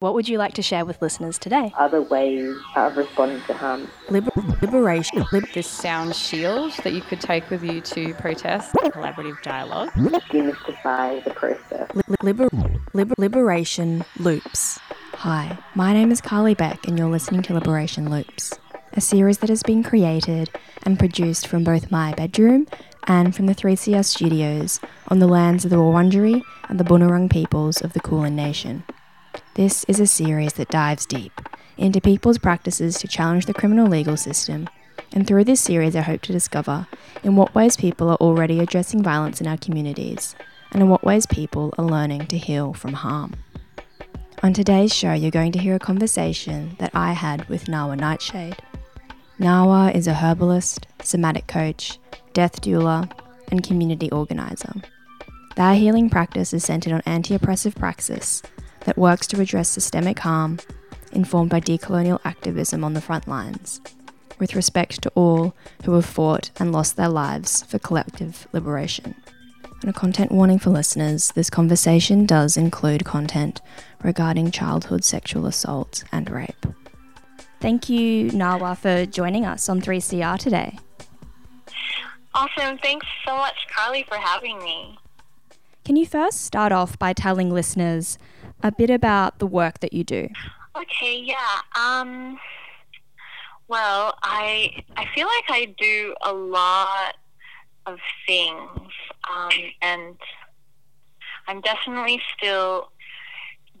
What would you like to share with listeners today? Other ways of responding to harm. Liber- liberation. Lib- this sound shield that you could take with you to protest. Collaborative dialogue. Demystify the process. li- liber- liber- liberation loops. Hi, my name is Carly Beck, and you're listening to Liberation Loops, a series that has been created and produced from both my bedroom and from the 3CR studios on the lands of the Wurundjeri and the Bunurong peoples of the Kulin Nation. This is a series that dives deep into people's practices to challenge the criminal legal system, and through this series, I hope to discover in what ways people are already addressing violence in our communities, and in what ways people are learning to heal from harm. On today's show, you're going to hear a conversation that I had with Nawa Nightshade. Nawa is a herbalist, somatic coach, death doula, and community organizer. Their healing practice is centered on anti oppressive praxis that works to address systemic harm informed by decolonial activism on the front lines, with respect to all who have fought and lost their lives for collective liberation. And a content warning for listeners this conversation does include content regarding childhood sexual assault and rape. Thank you, Nawa, for joining us on 3CR today. Awesome. Thanks so much, Carly, for having me. Can you first start off by telling listeners a bit about the work that you do? Okay, yeah. Um well, I I feel like I do a lot of things. Um and I'm definitely still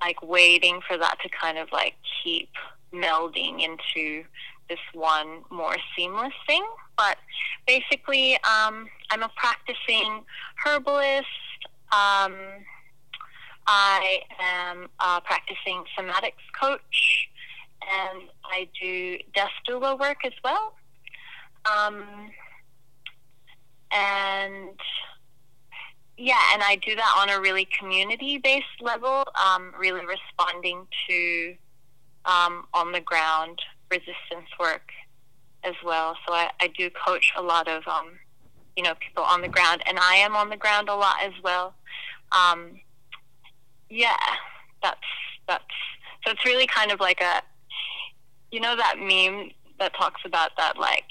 like waiting for that to kind of like keep melding into this one more seamless thing. But basically, um, I'm a practicing herbalist. Um, I am a practicing somatics coach, and I do death doula work as well. Um, and yeah, and I do that on a really community-based level, um, really responding to um, on the ground resistance work as well. So I, I do coach a lot of um, you know people on the ground, and I am on the ground a lot as well. Um, yeah, that's that's so it's really kind of like a you know that meme that talks about that like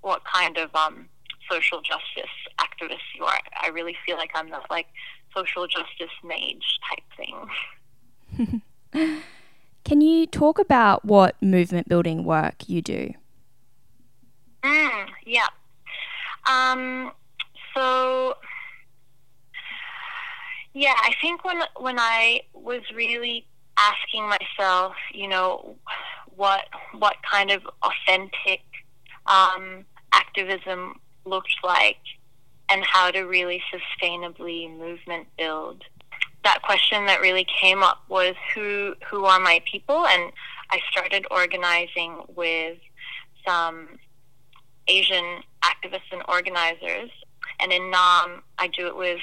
what kind of um, social justice activist you are. I really feel like I'm that like social justice mage type thing. Can you talk about what movement building work you do? Mm, yeah. Um, so yeah, I think when when I was really asking myself, you know, what what kind of authentic um, activism looked like, and how to really sustainably movement build. That question that really came up was who who are my people, and I started organizing with some Asian activists and organizers. And in Naarm, I do it with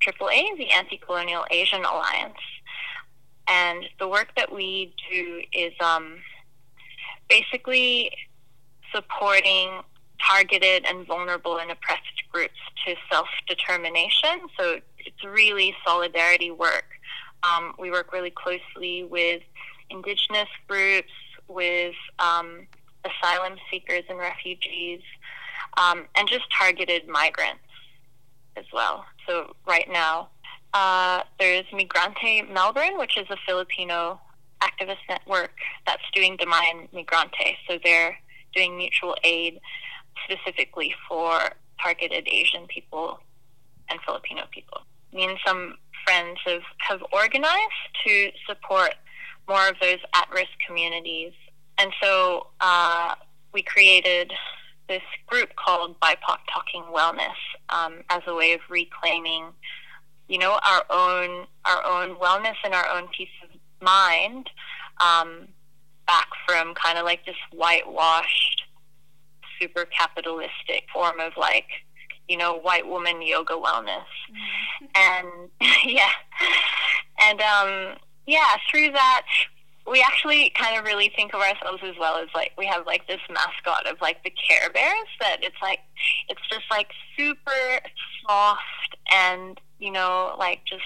AAA, the Anti-Colonial Asian Alliance. And the work that we do is um, basically supporting targeted and vulnerable and oppressed groups to self-determination. So it's really solidarity work. Um, we work really closely with indigenous groups, with um, asylum seekers and refugees, um, and just targeted migrants as well. So right now, uh, there's Migrante Melbourne, which is a Filipino activist network that's doing Damayan Migrante. So they're doing mutual aid specifically for targeted Asian people and Filipino people. Me and some friends have, have organized to support more of those at-risk communities. And so uh, we created this group called BIPOC Talking Wellness um, as a way of reclaiming, you know, our own our own wellness and our own peace of mind um, back from kind of like this whitewashed, super capitalistic form of like, you know, white woman yoga wellness, mm-hmm. and yeah, and um, yeah, through that we actually kind of really think of ourselves as well as like we have like this mascot of like the Care Bears that it's like it's just like super soft and you know like just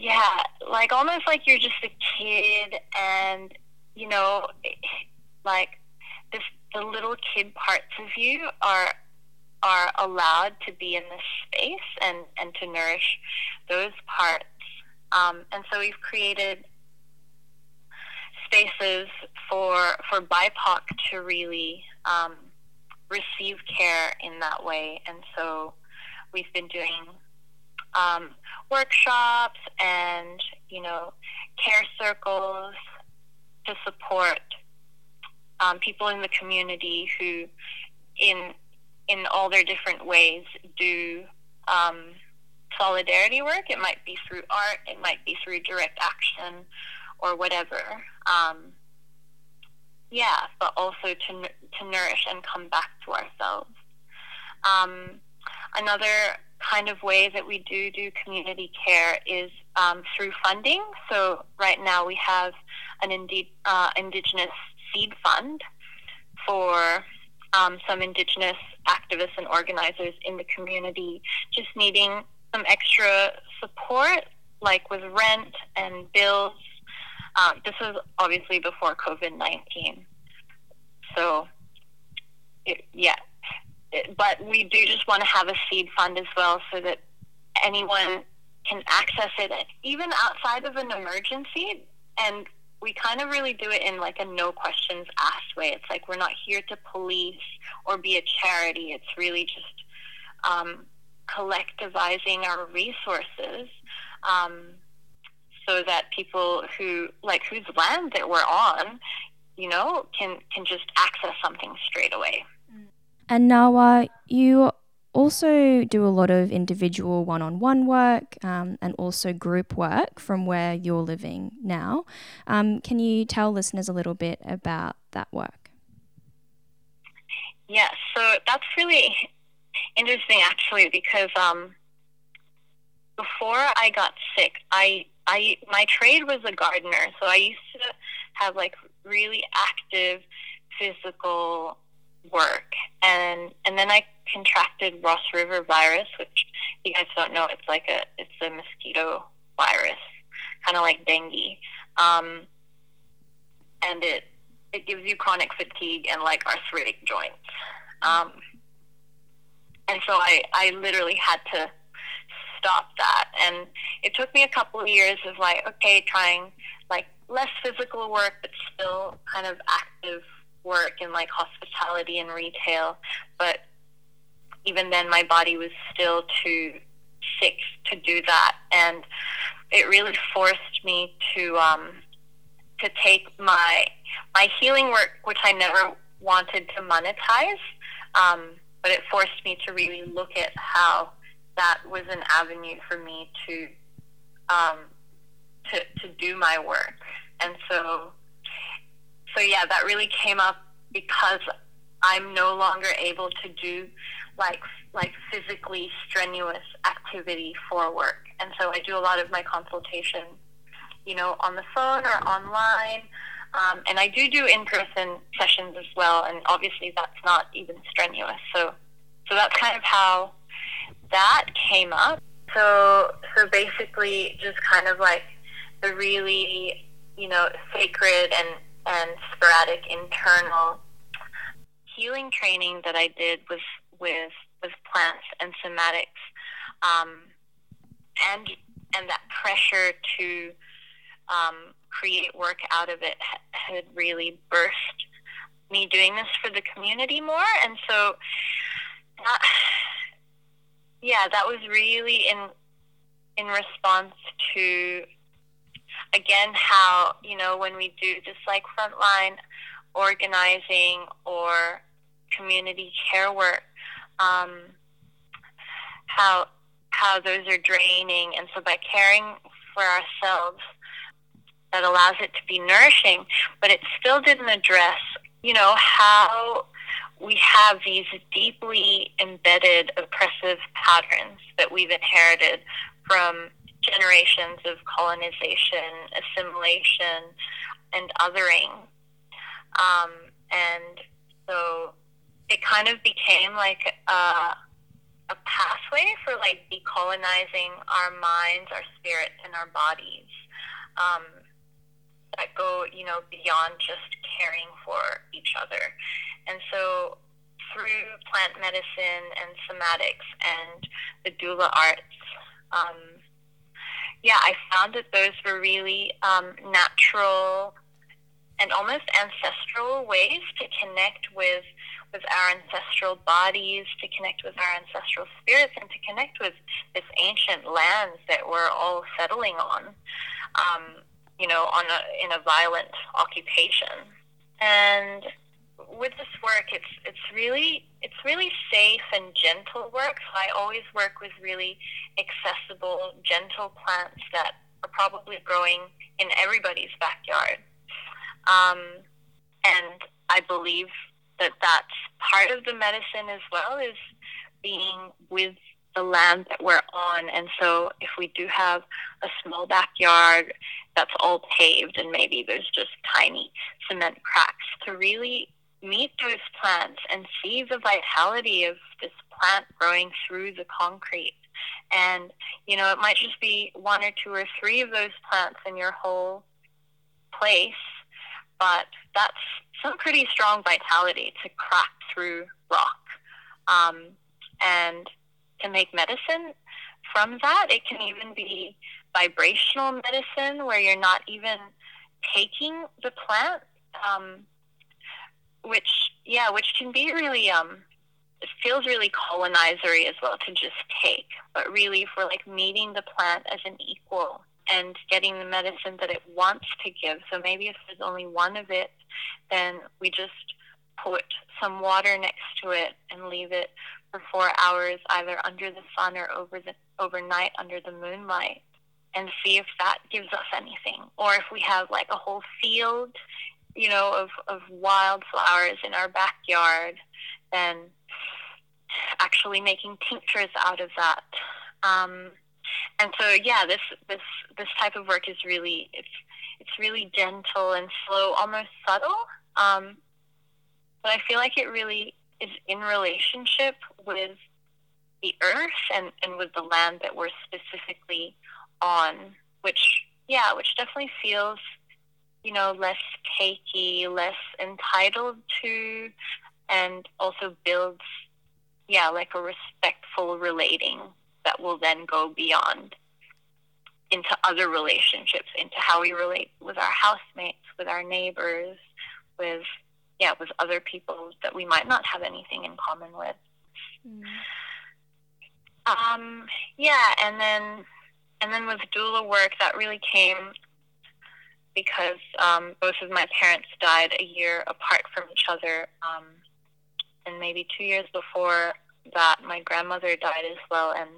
yeah, like almost like you're just a kid, and you know, like this, the little kid parts of you are are allowed to be in this space and and to nourish those parts. Um, and so we've created spaces for for BIPOC to really um, receive care in that way. And so we've been doing um, workshops and you know care circles to support um, people in the community who, in in all their different ways, do um, solidarity work. It might be through art, it might be through direct action, or whatever. Um, yeah, but also to to nourish and come back to ourselves. Um, another kind of way that we do do community care is um, through funding. So right now we have an indi- uh, Indigenous seed fund for um, some Indigenous activists and organizers in the community just needing some extra support, like with rent and bills. Um, this was obviously before COVID 19. So, it, yeah, but we do just want to have a seed fund as well so that anyone can access it even outside of an emergency. And we kind of really do it in like a no questions asked way. It's like we're not here to police or be a charity. It's really just um, collectivizing our resources. Um, so that people who like whose land that we're on you know can can just access something straight away and Nawa, you also do a lot of individual one on one work um, and also group work from where you're living now. Um, can you tell listeners a little bit about that work? Yeah, so that's really interesting actually because um, before I got sick, I, I my trade was a gardener, so I used to have like really active physical work, and and then I contracted Ross River virus, which you guys don't know. It's like a it's a mosquito virus, kind of like dengue, um, and it it gives you chronic fatigue and like arthritic joints. Um, and so I I literally had to stop that, and it took me a couple of years of like okay, trying like less physical work, but still kind of active work in like hospitality and retail, but even then my body was still too sick to do that, and it really forced me to um, to take my my healing work, which I never wanted to monetize, um, but it forced me to really look at how that was an avenue for me to um, to to do my work, and so so yeah, that really came up because I'm no longer able to do like like physically strenuous activity for work, and so I do a lot of my consultation, you know, on the phone or online, um, and I do do in-person sessions as well. And obviously, that's not even strenuous. So, so that's kind of how that came up. So, so basically, just kind of like the really, you know, sacred and and sporadic internal healing training that I did with with with plants and somatics, um, and and that pressure to um, create work out of it had really burst me doing this for the community more, and so that, yeah, that was really in in response to again how you know when we do just like frontline organizing or community care work um, how how those are draining. And so by caring for ourselves that allows it to be nourishing but it still didn't address you know how we have these deeply embedded oppressive patterns that we've inherited from generations of colonization, assimilation, and othering. Um, and so it kind of became like a, a pathway for like decolonizing our minds, our spirits, and our bodies um, that go, you know, beyond just caring for each other. And so through plant medicine and somatics and the doula arts, um, yeah, I found that those were really um, natural and almost ancestral ways to connect with with our ancestral bodies, to connect with our ancestral spirits, and to connect with this ancient lands that we're all settling on, um, you know, on a, in a violent occupation. And with this work, it's it's really it's really safe and gentle work. So I always work with really accessible, gentle plants that are probably growing in everybody's backyard. Um, and I believe that that's part of the medicine as well is being with the land that we're on. And so if we do have a small backyard that's all paved and maybe there's just tiny cement cracks to really meet those plants and see the vitality of this plant growing through the concrete. And, you know, it might just be one or two or three of those plants in your whole place, but that's some pretty strong vitality to crack through rock. Um, and to make medicine from that, it can even be vibrational medicine where you're not even taking the plant, um, which, yeah, which can be really, um, it feels really colonizery as well to just take, but really for like meeting the plant as an equal and getting the medicine that it wants to give. So maybe if there's only one of it, then we just put some water next to it and leave it for four hours either under the sun or over the overnight under the moonlight and see if that gives us anything. Or if we have like a whole field, you know, of, of wildflowers in our backyard, and actually making tinctures out of that. Um, and so yeah, this this this type of work is really it's it's really gentle and slow, almost subtle. Um, but I feel like it really is in relationship with the earth and, and with the land that we're specifically on, which yeah, which definitely feels, you know, less cakey, less entitled to, and also builds, yeah, like a respectful relating that will then go beyond into other relationships, into how we relate with our housemates, with our neighbors, with yeah, with other people that we might not have anything in common with. Mm. Um, yeah, and then and then with doula work, that really came because um, both of my parents died a year apart from each other, um, and maybe two years before that, my grandmother died as well, and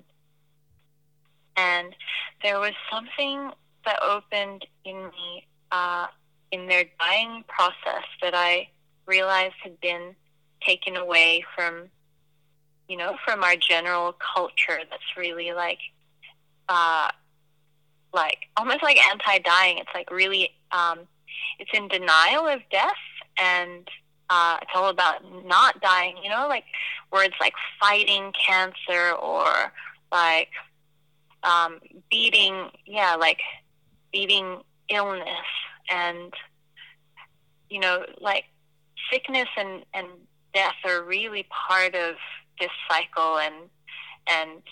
and there was something that opened in me uh, in their dying process that I realized had been taken away from, you know, from our general culture. That's really like, uh, like almost like anti-dying. It's like really, um, it's in denial of death and uh, it's all about not dying. You know, like words like fighting cancer or like um, beating, yeah, like beating illness and, you know, like sickness and, and death are really part of this cycle and, and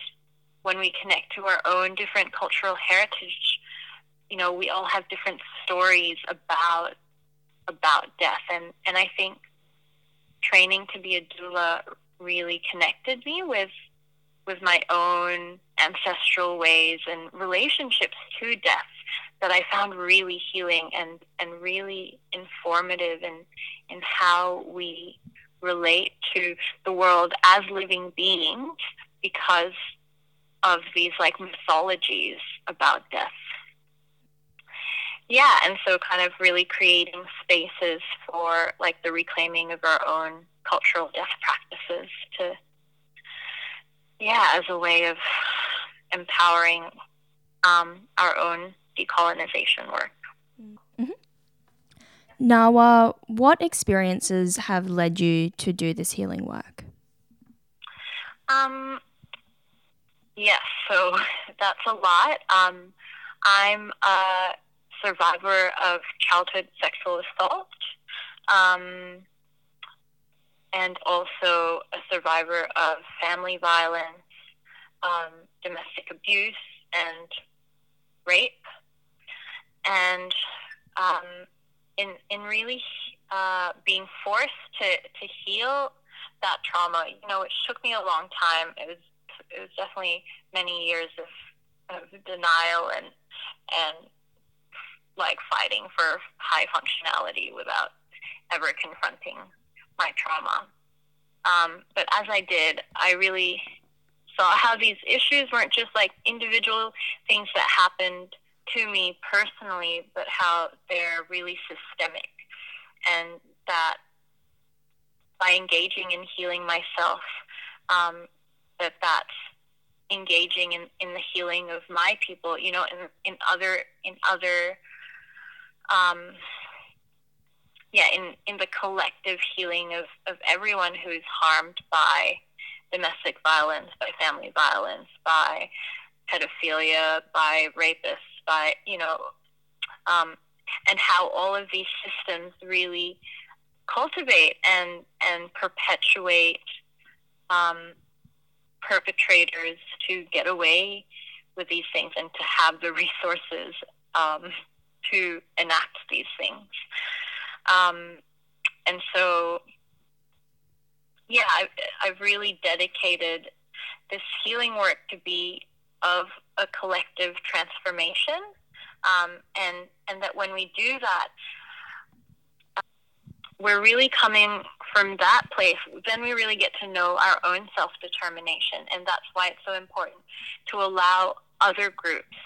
when we connect to our own different cultural heritage, you know, we all have different stories about about death. And, and I think training to be a doula really connected me with with my own ancestral ways and relationships to death that I found really healing and, and really informative in, in how we relate to the world as living beings because of these like mythologies about death. Yeah, and so kind of really creating spaces for like the reclaiming of our own cultural death practices to yeah, as a way of empowering um, our own decolonization work. Mm-hmm. Nawa, what experiences have led you to do this healing work? Um, so that's a lot. Um, I'm a survivor of childhood sexual assault. Um, and also a survivor of family violence, um, domestic abuse, and rape. And um, in in really uh, being forced to to heal that trauma, you know, it took me a long time. It was it was definitely many years of, of denial and and like fighting for high functionality without ever confronting my trauma. Um, but as I did, I really saw how these issues weren't just like individual things that happened to me personally, but how they're really systemic, and that by engaging in healing myself, um, that that's engaging in, in the healing of my people, you know, in, in other in other um, yeah, in, in the collective healing of, of everyone who's harmed by domestic violence, by family violence, by pedophilia, by rapists, by, you know, um, and how all of these systems really cultivate and, and perpetuate um, perpetrators to get away with these things and to have the resources um, to enact these things. Um, and so, yeah, I've, I've really dedicated this healing work to be of a collective transformation. Um, and, and that when we do that, we're really coming from that place, then we really get to know our own self determination. And that's why it's so important to allow other groups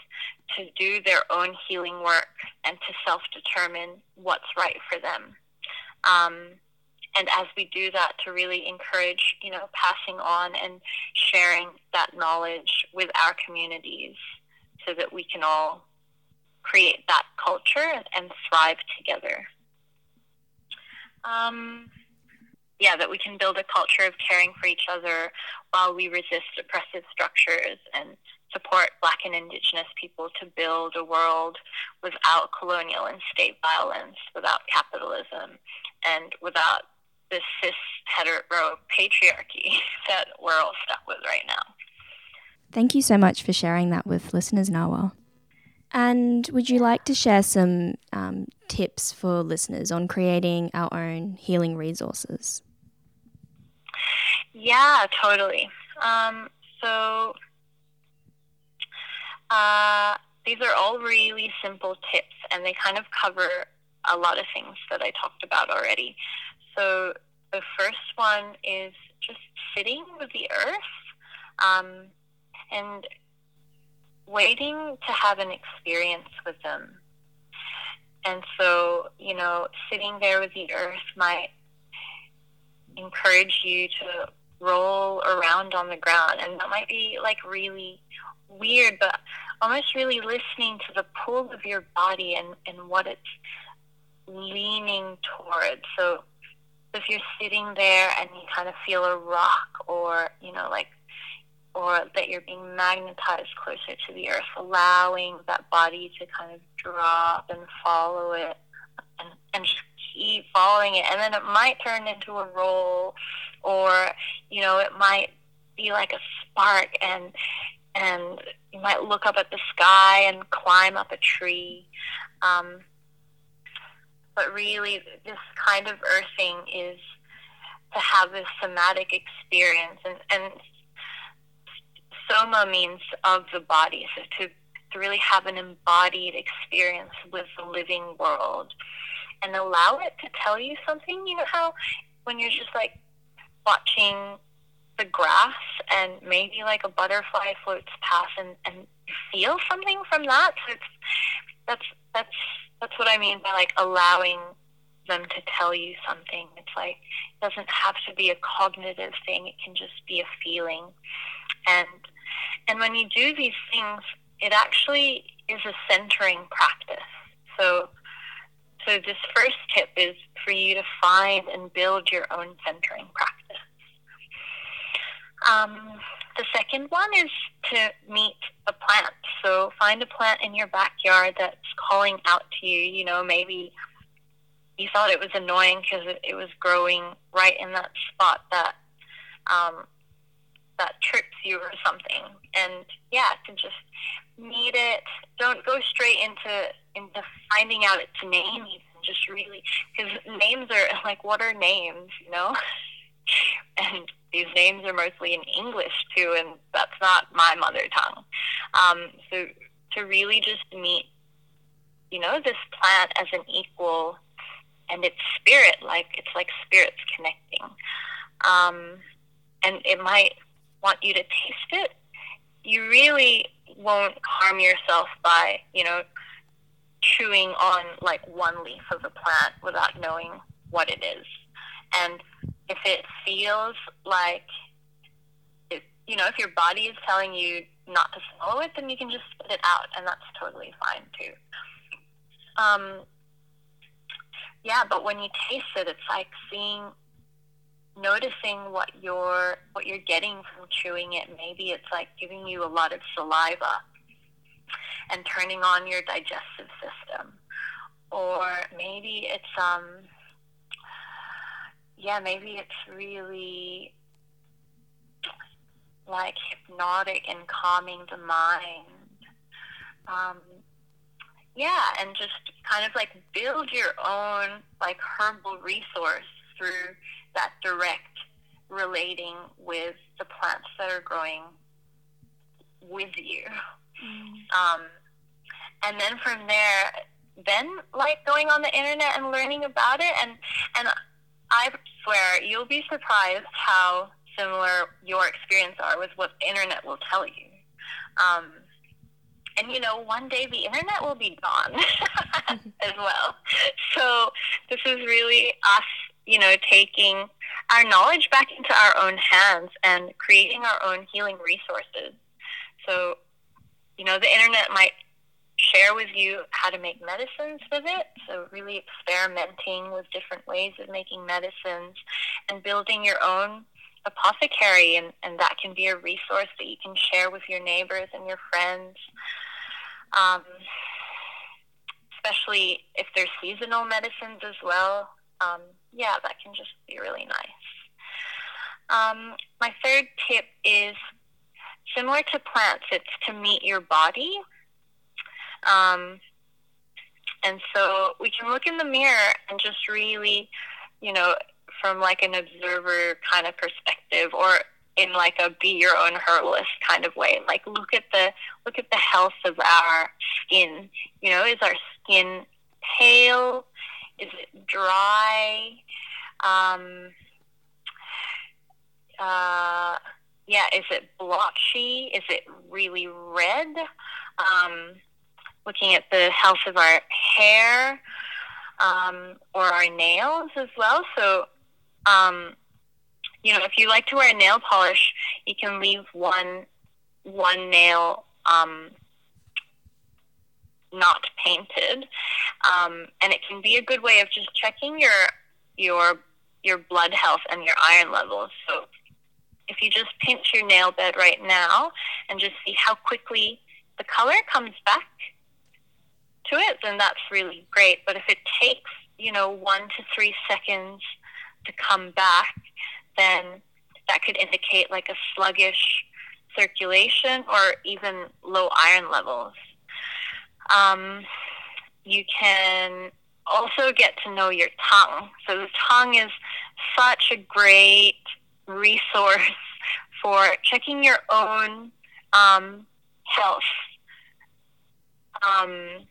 to do their own healing work and to self determine what's right for them. Um, and as we do that, to really encourage, you know, passing on and sharing that knowledge with our communities so that we can all create that culture and thrive together. Um, yeah, that we can build a culture of caring for each other while we resist oppressive structures and support Black and Indigenous people to build a world without colonial and state violence, without capitalism, and without the cis hetero patriarchy that we're all stuck with right now. Thank you so much for sharing that with listeners, Nawa. And would you like to share some um, tips for listeners on creating our own healing resources? Yeah, totally. Um, so uh, these are all really simple tips, and they kind of cover a lot of things that I talked about already. So the first one is just sitting with the earth um, and waiting to have an experience with them. And so, you know, sitting there with the earth might encourage you to roll around on the ground. And that might be like really weird, but almost really listening to the pull of your body and, and what it's leaning towards. So if you're sitting there and you kind of feel a rock or, you know, like, or that you're being magnetized closer to the earth, allowing that body to kind of drop and follow it and, and just keep following it. And then it might turn into a roll or, you know, it might be like a spark and and you might look up at the sky and climb up a tree. Um, but really, this kind of earthing is to have this somatic experience, and, and soma means of the body, so to, to really have an embodied experience with the living world and allow it to tell you something. You know how when you're just like watching the grass and maybe like a butterfly floats past and, and feel something from that. So it's that's that's that's what I mean by like allowing them to tell you something. It's like it doesn't have to be a cognitive thing. It can just be a feeling. And and when you do these things, it actually is a centering practice. So so this first tip is for you to find and build your own centering practice. Um, the second one is to meet a plant. So find a plant in your backyard that's calling out to you. You know, maybe you thought it was annoying because it, it was growing right in that spot that um, that trips you or something. And yeah, to just meet it. Don't go straight into into finding out its name. Just really, because names are like, what are names? You know. and these names are mostly in English too, and that's not my mother tongue. Um, so to really just meet, you know, this plant as an equal and its spirit, like it's like spirits connecting. Um, and it might want you to taste it. You really won't harm yourself by, you know, chewing on like one leaf of a plant without knowing what it is. And if it feels like, if, you know, if your body is telling you not to swallow it, then you can just spit it out, and that's totally fine too. Um, yeah, but when you taste it, it's like seeing, noticing what you're what you're getting from chewing it. Maybe it's like giving you a lot of saliva and turning on your digestive system, or maybe it's um yeah, maybe it's really like hypnotic and calming the mind. Um, yeah, and just kind of like build your own like herbal resource through direct relating with the plants that are growing with you. Mm. Um, and then from there, then like going on the internet and learning about it and and I swear you'll be surprised how similar your experience are with what the internet will tell you. Um, and you know, one day the internet will be gone as well. So this is really us, you know, taking our knowledge back into our own hands and creating our own healing resources. So, you know, the internet might share with you how to make medicines with it. So, really experimenting with different ways of making medicines and building your own apothecary. And, and that can be a resource that you can share with your neighbors and your friends. Um, especially if there's seasonal medicines as well. Um, yeah, that can just be really nice. Um, my third tip is similar to plants, it's to meet your body. Um, and so we can look in the mirror and just really, you know, from like an observer kind of perspective or in like a be your own herbalist kind of way. Like look at the look at the health of our skin. You know, is our skin pale? Is it dry? Um, uh, yeah, is it blotchy? Is it really red? Um, looking at the health of our hair um, or our nails as well. So, um, you know, if you like to wear nail polish, you can leave one one nail um, not painted, um, and it can be a good way of just checking your your your blood health and your iron levels. So, you just pinch your nail bed right now and just see how quickly the color comes back to it, then that's really great. But if it takes, you know, one to three seconds to come back, then that could indicate like a sluggish circulation or even low iron levels. Um, you can also get to know your tongue. So the tongue is such a great resource for checking your own um, health. Um,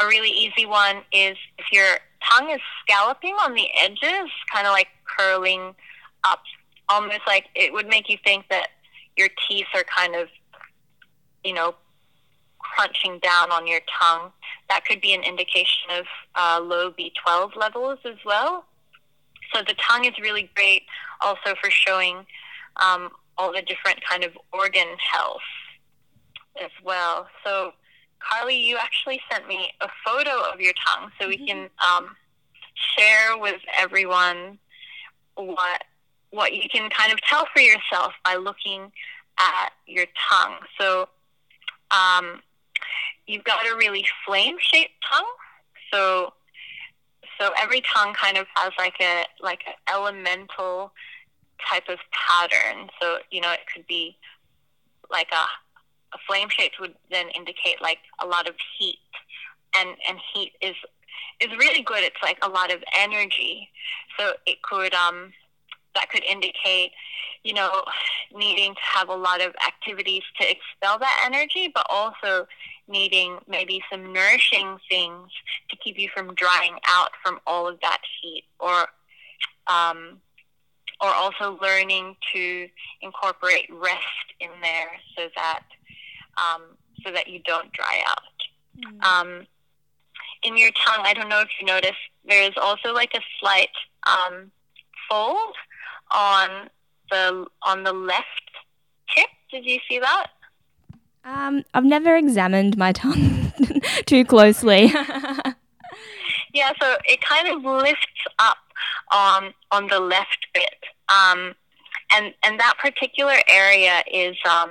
a really easy one is if your tongue is scalloping on the edges, kind of like curling up, almost like it would make you think that your teeth are kind of, you know, crunching down on your tongue. That could be an indication of uh, low B12 levels as well. So the tongue is really great also for showing um, all the different kind of organ health as well. So Carly, you actually sent me a photo of your tongue so we can um, share with everyone what what you can kind of tell for yourself by looking at your tongue. So um, you've got a really flame-shaped tongue. So so every tongue kind of has like a like an elemental type of pattern. So you know it could be like a a flame shaped would then indicate like a lot of heat, and and heat is is really good. It's like a lot of energy. So it could um that could indicate you know needing to have a lot of activities to expel that energy, but also needing maybe some nourishing things to keep you from drying out from all of that heat or um, or also learning to incorporate rest in there so that um, so that you don't dry out. Mm. Um, in your tongue, I don't know if you noticed, there is also like a slight um, fold on the on the left tip. Did you see that? Um, I've never examined my tongue too closely. yeah, so it kind of lifts up on on the left bit, um, and and that particular area is um,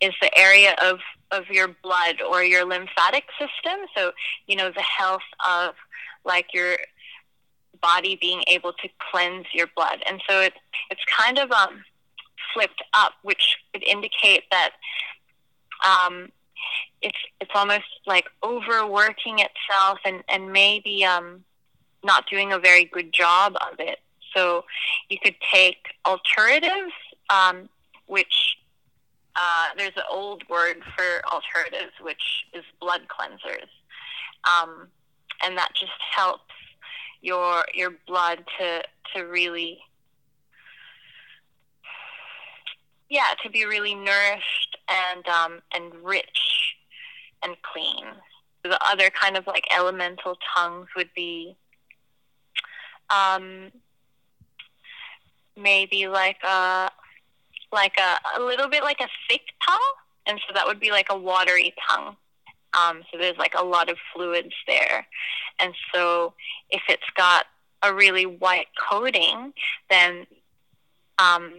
is the area of of your blood or your lymphatic system. So you know the health of like your body being able to cleanse your blood, and so it it's kind of um, flipped up, which would indicate that um, it's it's almost like overworking itself and and maybe um, not doing a very good job of it. So you could take alteratives, um, which uh, there's an old word for alteratives, which is blood cleansers, um, and that just helps your your blood to to really yeah to be really nourished and um, and rich and clean. The other kind of like elemental tongues would be um, maybe like a like a, a little bit like a thick tongue, and so that would be like a watery tongue. Um, so there's like a lot of fluids there, and so if it's got a really white coating, then um,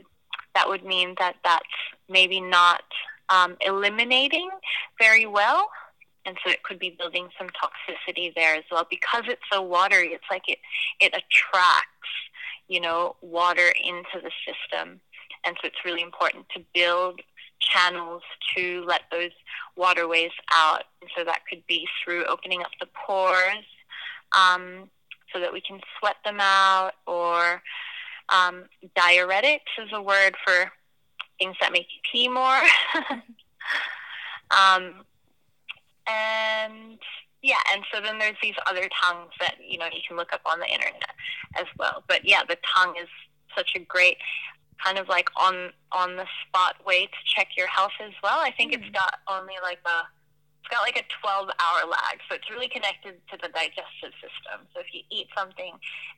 that would mean that that's maybe not um, eliminating very well. And so it could be building some toxicity there as well because it's so watery. It's like it, it attracts, you know, water into the system. And so it's really important to build channels to let those waterways out. And so that could be through opening up the pores um, so that we can sweat them out, or um, diuretics is a word for things that make you pee more. um, and yeah, and so then there's these other tongues that you know you can look up on the internet as well. But yeah, the tongue is such a great kind of like on on the spot way to check your health as well. I think mm-hmm. it's got only like a it's got like a 12 hour lag, so it's really connected to the digestive system. So if you eat something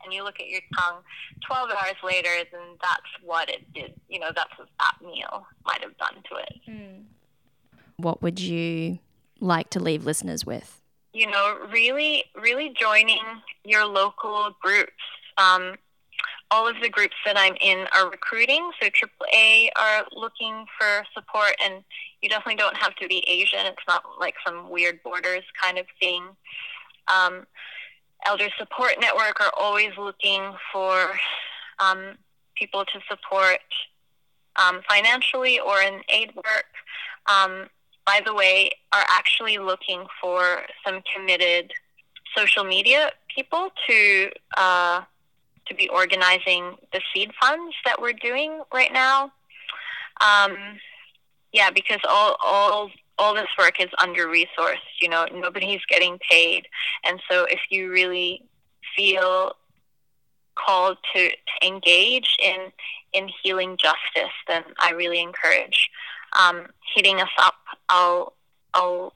and you look at your tongue 12 hours later, then that's what it did. You know, that's what that meal might have done to it. Mm. What would you like to leave listeners with? You know, really, really joining your local groups. Um, all of the groups that I'm in are recruiting. So AAA are looking for support, and you definitely don't have to be Asian. It's not like some weird borders kind of thing. Um, Elder Support Network are always looking for um, people to support um, financially or in aid work. Um, by the way, are actually looking for some committed social media people to uh, to be organizing the seed funds that we're doing right now. Um, yeah, because all all all this work is under resourced. You know, nobody's getting paid, and so if you really feel called to, to engage in in healing justice, then I really encourage um, hitting us up. I'll I'll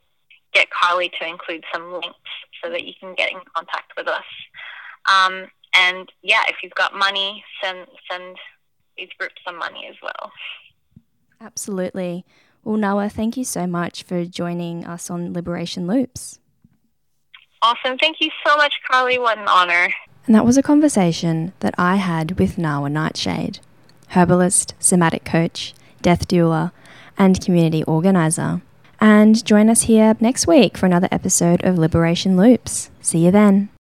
get Carly to include some links so that you can get in contact with us. Um, and yeah, if you've got money, send send these groups some money as well. Absolutely. Well, Nawa, thank you so much for joining us on Liberation Loops. Awesome. Thank you so much, Carly. What an honor. And that was a conversation that I had with Nawa Nightshade, herbalist, somatic coach, death doula, and community organizer. And join us here next week for another episode of Liberation Loops. See you then.